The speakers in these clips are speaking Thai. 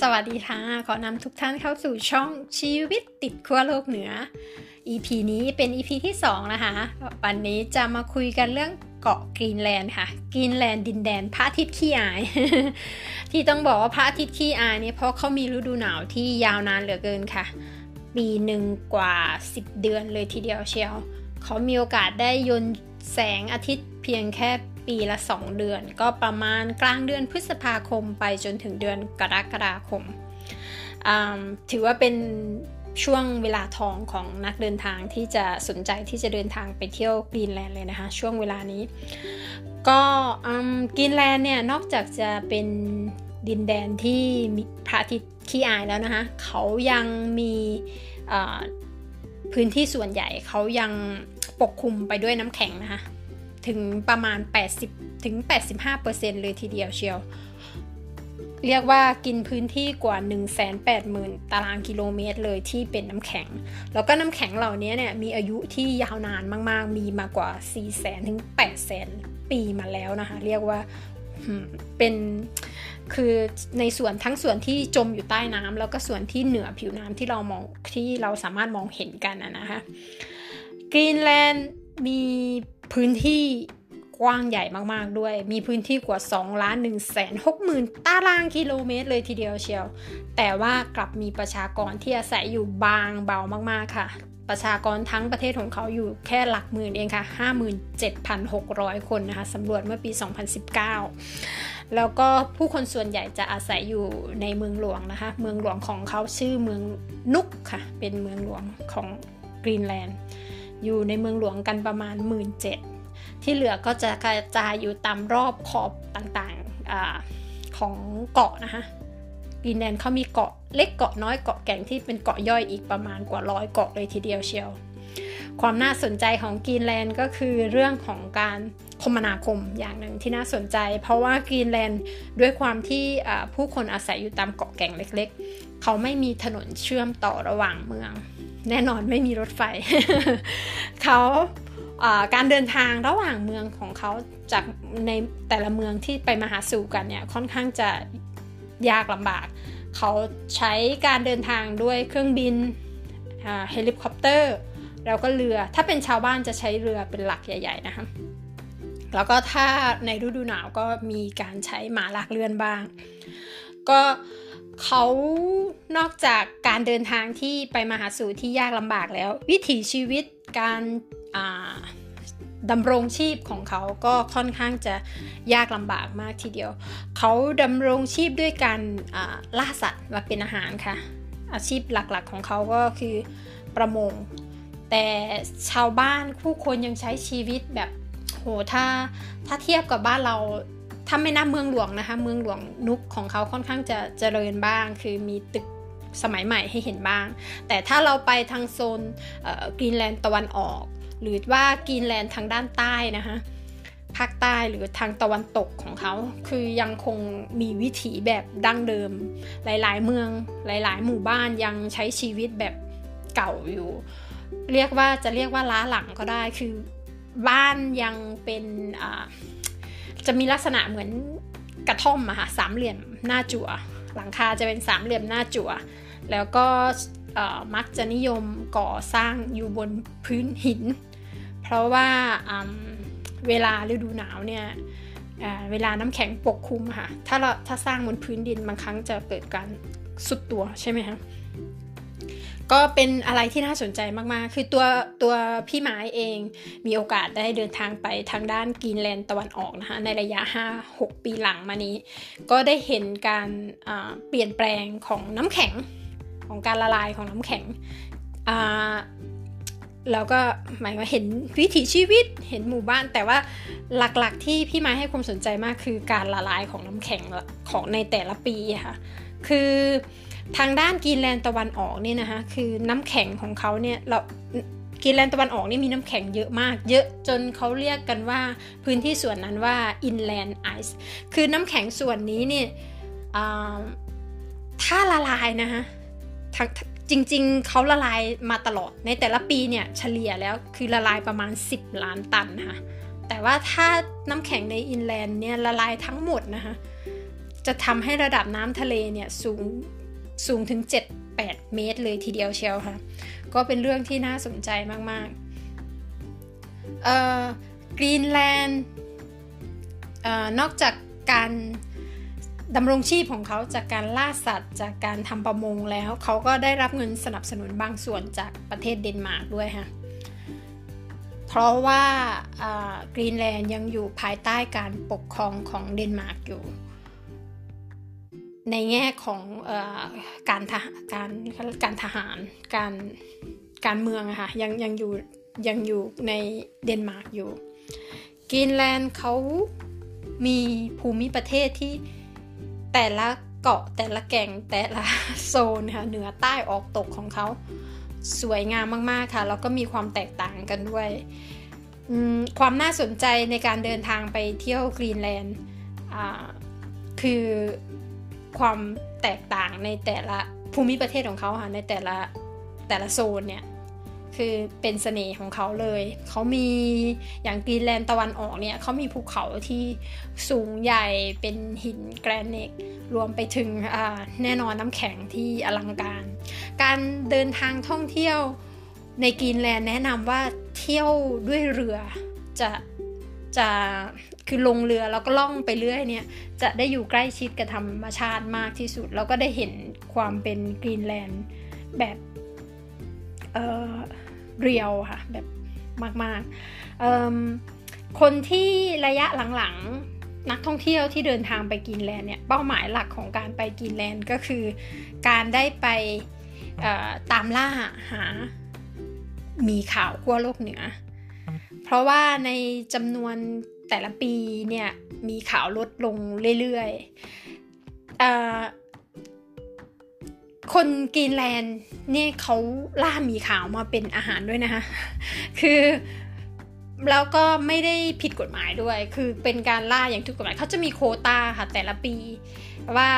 สวัสดีค่ะ ขอนำทุกท่านเข้าสู่ช่องชีวิตติดขั้วโลกเหนือ EP นี้เป็น EP ที่ 2 นะคะ วันนี้จะมาคุยกันเรื่องเกาะกรีนแลนด์ค่ะ กรีนแลนด์ดินแดนพระอาทิตย์ขี้อาย ที่ต้องบอกว่าพระอาทิตย์ขี้อายเนี่ยเพราะเขามีฤดูหนาวที่ยาวนานเหลือเกินค่ะ ปีหนึ่งกว่า 10 เดือนเลยทีเดียวเชียว เขามีโอกาสได้ยนแสงอาทิตย์เพียงแค่ ปีละ 2 เดือน ก็ประมาณกลางเดือนพฤษภาคมไปจนถึงเดือนกรกฎาคม ถือว่าเป็นช่วงเวลาทองของนักเดินทางที่จะสนใจที่จะเดินทางไปเที่ยวกรีนแลนด์เลยนะคะ ช่วงเวลานี้ ก็กรีนแลนด์เนี่ยนอกจากจะเป็นดินแดนที่มีพระอาทิตย์ขี้อายแล้วนะคะ เขายังมีพื้นที่ส่วนใหญ่เขายังปกคลุมไปด้วยน้ำแข็งนะคะ ถึงประมาณ 80ถึง85%เลยทีเดียวเชียว เรียกว่ากินพื้นที่กว่า 180,000 ตารางกิโลเมตรเลยที่เป็นน้ำแข็ง แล้วก็น้ำแข็งเหล่านี้เนี่ยมีอายุที่ยาวนานมาก ๆ มีมากกว่า 400,000ถึง800,000 ปีมาแล้วนะคะ เรียกว่าเป็นคือในส่วนทั้งส่วนที่จมอยู่ใต้น้ำแล้วก็ส่วนที่เหนือผิวน้ำที่เรามองที่เราสามารถมองเห็นกันนะคะกรีนแลนด์มี พื้นที่กว้างใหญ่มากๆด้วย มีพื้นที่กว่า 2 ล้าน1แสน6หมื่นตารางกิโลเมตรเลยทีเดียวเชียว แต่ว่ากลับมีประชากรที่อาศัยอยู่บางเบามากๆค่ะ ประชากรทั้งประเทศของเขาอยู่แค่หลักหมื่นเองค่ะ 57,600 คนนะคะสำรวจเมื่อปี 2019 แล้วก็ผู้คนส่วนใหญ่จะอาศัยอยู่ในเมืองหลวงนะคะ เมืองหลวงของเขาชื่อเมืองนุกค่ะ เป็นเมืองหลวงของกรีนแลนด์ อยู่ในเมืองหลวงกันประมาณ 1 7ื่นที่เหลือก็จะกระจายอยู่ตามรอบขอบต่างๆอของเกาะนะคะกินแลนเขามีเกาะเล็กเกาะน้อยเกาะแก่งที่เป็นเกาะย่อยอีกประมาณกว่าร้อยเกาะเลยทีเดียวเชียว ความน่าสนใจของกรีนแลนด์ก็คือเรื่องของการคมนาคมอย่างหนึ่งที่น่าสนใจ เพราะว่ากรีนแลนด์ด้วยความที่ผู้คนอาศัยอยู่ตามเกาะแก่งเล็ก ๆ เขาไม่มีถนนเชื่อมต่อระหว่างเมือง แน่นอนไม่มีรถไฟ เขาการเดินทางระหว่างเมืองของเขาจากในแต่ละเมืองที่ไปมาหาสู่กันเนี่ยค่อนข้างจะยากลำบาก เขาใช้การเดินทางด้วยเครื่องบินเฮลิคอปเตอร์ แล้วก็เรือถ้าเป็นชาวบ้านจะใช้เรือเป็นหลักใหญ่ ๆ นะคะแล้วก็ถ้าในฤดูหนาวก็มีการใช้หมาลากเลื่อนบ้าง ก็เเขานอกจากการเดินทางที่ไปมาหาสู่ที่ยากลำบากแล้ว วิถีชีวิตการดำรงชีพของเขาก็ค่อนข้างจะยากลำบากมากทีเดียว เขาดำรงชีพด้วยการล่าสัตว์มาเป็นอาหารค่ะ อาชีพหลักๆของเขาก็คือประมง แต่ชาวบ้านผู้คนยังใช้ชีวิตแบบโหถ้าถ้าเทียบกับบ้านเรา ถ้าไม่นับเมืองหลวงนะคะ เมืองหลวงนุกของเขาค่อนข้างจะเจริญบ้าง คือมีตึกสมัยใหม่ให้เห็นบ้าง แต่ถ้าเราไปทางโซนกรีนแลนด์ตะวันออก หรือว่ากรีนแลนด์ทางด้านใต้นะคะภาคใต้หรือทางตะวันตกของเขา คือยังคงมีวิถีแบบดั้งเดิม หลายๆ เมืองหลาย ๆ หมู่บ้านยังใช้ชีวิตแบบเก่าอยู่ เรียกว่าจะเรียกว่าล้าหลังก็ได้คือบ้านยังเป็น จะมีลักษณะเหมือนกระท่อมอะค่ะสามเหลี่ยมหน้าจั่ว หลังคาจะเป็นสามเหลี่ยมหน้าจั่ว แล้วก็มักจะนิยมก่อสร้างอยู่บนพื้นหิน เพราะว่าเวลาฤดูหนาวเนี่ยเวลาน้ำแข็งปกคลุมค่ะ ถ้าเราถ้าสร้างบนพื้นดินบางครั้งจะเกิดการสุดตัวใช่ไหมคะ ก็เป็นอะไรที่น่าสนใจมากๆ คือตัวตัวพี่ไม้เองมีโอกาสได้เดินทางไปทางด้านกรีนแลนด์ตะวันออกนะคะในระยะ 5-6 ปีหลังมานี้ ก็ได้เห็นการเปลี่ยนแปลงของน้ำแข็งของการละลายของน้ำแข็งแล้วก็หมายว่าเห็นวิถีชีวิตเห็นหมู่บ้าน แต่ว่าหลักๆที่พี่ไม้ให้ความสนใจมากคือการละลายของน้ำแข็งของในแต่ละปีค่ะคือ ทางด้านกีนแลนด์ตะวันออกนี่นะคะคือน้ำแข็งของเขาเนี่ยเรากีนแลนด์ตะวันออกนี่มีน้ำแข็งเยอะมาก เยอะจนเขาเรียกกันว่าพื้นที่ส่วนนั้นว่า inland ice คือน้ำแข็งส่วนนี้เนี่ยถ้าละลายนะคะจริงๆ เขาละลายมาตลอดในแต่ละปีเนี่ยเฉลี่ยแล้วคือละลายประมาณ 10 ล้านตันค่ะแต่ว่าถ้าน้ำแข็งในอินแลนด์เนี่ยละลายทั้งหมดนะคะจะทำให้ระดับน้ำทะเลเนี่ยสูง สูงถึง 7-8 เมตรเลยทีเดียวเชียวค่ะ ก็เป็นเรื่องที่น่าสนใจมากๆเอ่อกรีนแลนด์นอกจากการดำรงชีพของเขาจากการล่าสัตว์จากการทำประมงแล้ว เขาก็ได้รับเงินสนับสนุนบางส่วนจากประเทศเดนมาร์กด้วยค่ะเพราะว่ากรีนแลนด์ยังอยู่ภายใต้การปกครองของเดนมาร์กอยู่ ในแง่ของอการทหการการทหารการการเมืองอะค่ะยังยังอยู่ยังอยู่ในเดนมาร์กอยู่กรีนแลนด์เขามีภูมิประเทศที่แต่ละเกาะแต่ละแก่งแต่ละโซนค่ะเหนือใต้ออกตกของเขาสวยงามมาก ๆ ค่ะ แล้วก็มีความแตกต่างกันด้วย ความน่าสนใจในการเดินทางไปเที่ยวกรีนแลนด์คือ ความแตกต่างในแต่ละภูมิประเทศของเขาค่ะในแต่ละแต่ละโซนเนี่ยคือเป็นเสน่ห์ของเขาเลย เขามีอย่างกรีนแลนด์ตะวันออกเนี่ยเขามีภูเขาที่สูงใหญ่เป็นหินแกรนิตรวมไปถึงแน่นอนน้ำแข็งที่อลังการ การเดินทางท่องเที่ยวในกรีนแลนด์แนะนำว่าเที่ยวด้วยเรือจะ จะคือลงเรือแล้วก็ล่องไปเรื่อยเนี่ยจะได้อยู่ใกล้ชิดกับธรรมชาติมากที่สุด แล้วก็ได้เห็นความเป็นกรีนแลนด์แบบเเรียวค่ะ แบบมากๆคนที่ระยะหลังๆ นักท่องเที่ยวที่เดินทางไปกินแลนด์เนี่ยเป้าหมายหลักของการไปกินแลนด์ก็คือการได้ไปตามล่าหามีข่าวขั้วโลกเหนือ เพราะว่าในจำนวนแต่ละปีเนี่ยมีข่าวลดลงเรื่อยๆ คนกินแลนด์เนี่ยเขาล่ามีขาวมาเป็นอาหารด้วยนะคะคือแล้วก็ไม่ได้ผิดกฎหมายด้วย คือเป็นการล่าอย่างถูกกฎหมายเขาจะมีโคตาค่ะแต่ละปี ว่า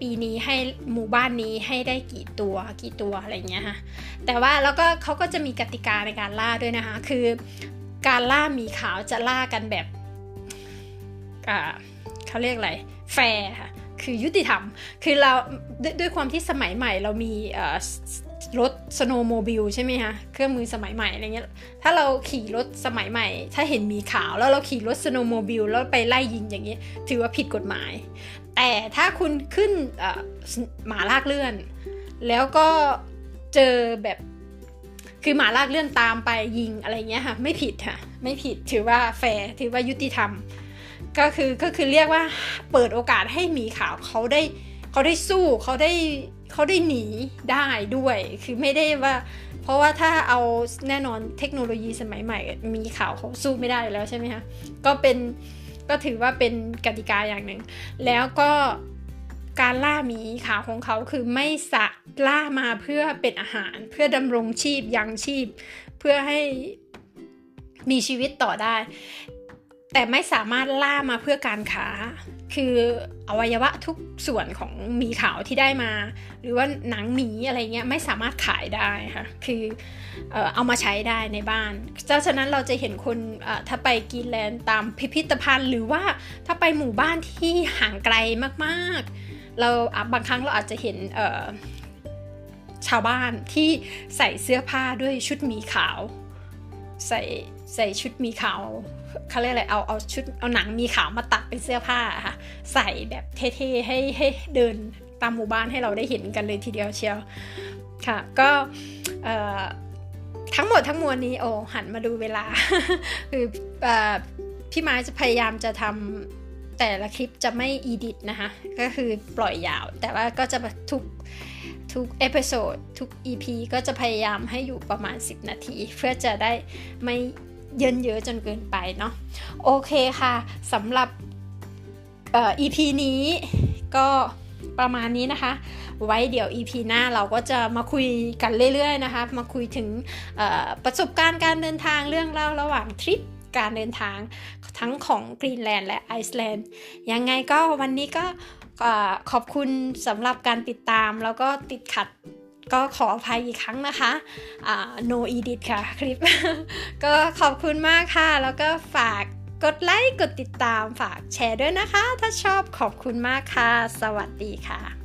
ปีนี้ให้หมู่บ้านนี้ให้ได้กี่ตัวกี่ตัวอะไรเงี้ยค่ะแต่ว่าแล้วก็เขาก็จะมีกติกาในการล่าด้วยนะคะ คือ การล่ามีขาวจะล่ากันแบบเขาเรียกอะไรแฟร์ค่ะคือยุติธรรม คือเราด้วยความที่สมัยใหม่เรามีรถ snowmobile ใช่ไหมคะเครื่องมือสมัยใหม่อะไรเงี้ยถ้าเราขี่รถสมัยใหม่ ถ้าเห็นหมีขาวแล้วเราขี่รถ snowmobile แล้วไปไล่ยิงอย่างเงี้ยถือว่าผิดกฎหมาย แต่ถ้าคุณขึ้นหมาลากเลื่อน แล้วก็เจอแบบ คือหมาลากเลื่อนตามไปยิงอะไรเงี้ยค่ะ ไม่ผิดค่ะ ไม่ผิดถือว่าแฟร์ถือว่ายุติธรรม ก็คือก็คือเรียกว่าเปิดโอกาสให้หมีขาวเขาได้เขาได้สู้เขาได้เขาได้หนีได้ด้วย คือไม่ได้ว่า เพราะว่าถ้าเอาแน่นอนเทคโนโลยีสมัยใหม่ มีข่าวเขาสู้ไม่ได้แล้วใช่ไหมคะก็เป็นก็ถือว่าเป็นกติกาอย่างหนึ่ง แล้วก็ การล่าหมีขาวของเขาคือไม่สะล่ามาเพื่อเป็นอาหาร เพื่อดำรงชีพยังชีพ เพื่อให้มีชีวิตต่อได้ แต่ไม่สามารถล่ามาเพื่อการค้า คืออวัยวะทุกส่วนของหมีขาวที่ได้มา หรือว่าหนังหมีอะไรเงี้ยไม่สามารถขายได้ค่ะคือเอามาใช้ได้ในบ้านดังนั้นเราจะเห็นคนถ้าไปกีแลนด์ตามพิพิธภัณฑ์ หรือว่าถ้าไปหมู่บ้านที่ห่างไกลมากๆ เราบางครั้งเราอาจจะเห็นชาวบ้านที่ใส่เสื้อผ้าด้วยชุดหมีขาว ใส่ใส่ชุดหมีขาวเขาเรียกอะไรเอาเอาชุดเอาหนังหมีขาวมาตัดเป็นเสื้อผ้าค่ะใส่แบบเท่ๆให้ให้เดินตามหมู่บ้านให้เราได้เห็นกันเลยทีเดียวเชียวค่ะก็ทั้งหมดทั้งมวลนี้โอ้หันมาดูเวลาคือพี่ไม้จะพยายามจะทำ แต่ละคลิปจะไม่ edit นะคะ ก็คือปล่อยยาว แต่ว่าก็จะทุกทุกเอพิโซดทุก EP ก็จะพยายามให้อยู่ประมาณ 10 นาที เพื่อจะได้ไม่เยิ่นเย้อจนเกินไปเนาะโอเคค่ะสำหรับเอ่อ EP นี้ก็ประมาณนี้นะคะ ไว้เดี๋ยว EP หน้าเราก็จะมาคุยกันเรื่อยๆนะคะ มาคุยถึงประสบการณ์การเดินทางเรื่องเล่าระหว่างทริป การเดินทางทั้งของกรีนแลนด์และไอซ์แลนด์ยังไงก็วันนี้ก็ขอบคุณสำหรับการติดตาม แล้วก็ติดขัดก็ขออภัยอีกครั้งนะคะ no edit ค่ะคลิป ก็ขอบคุณมากค่ะ แล้วก็ฝากกดไลค์ กดติดตาม ฝากแชร์ด้วยนะคะ ถ้าชอบขอบคุณมากค่ะ สวัสดีค่ะ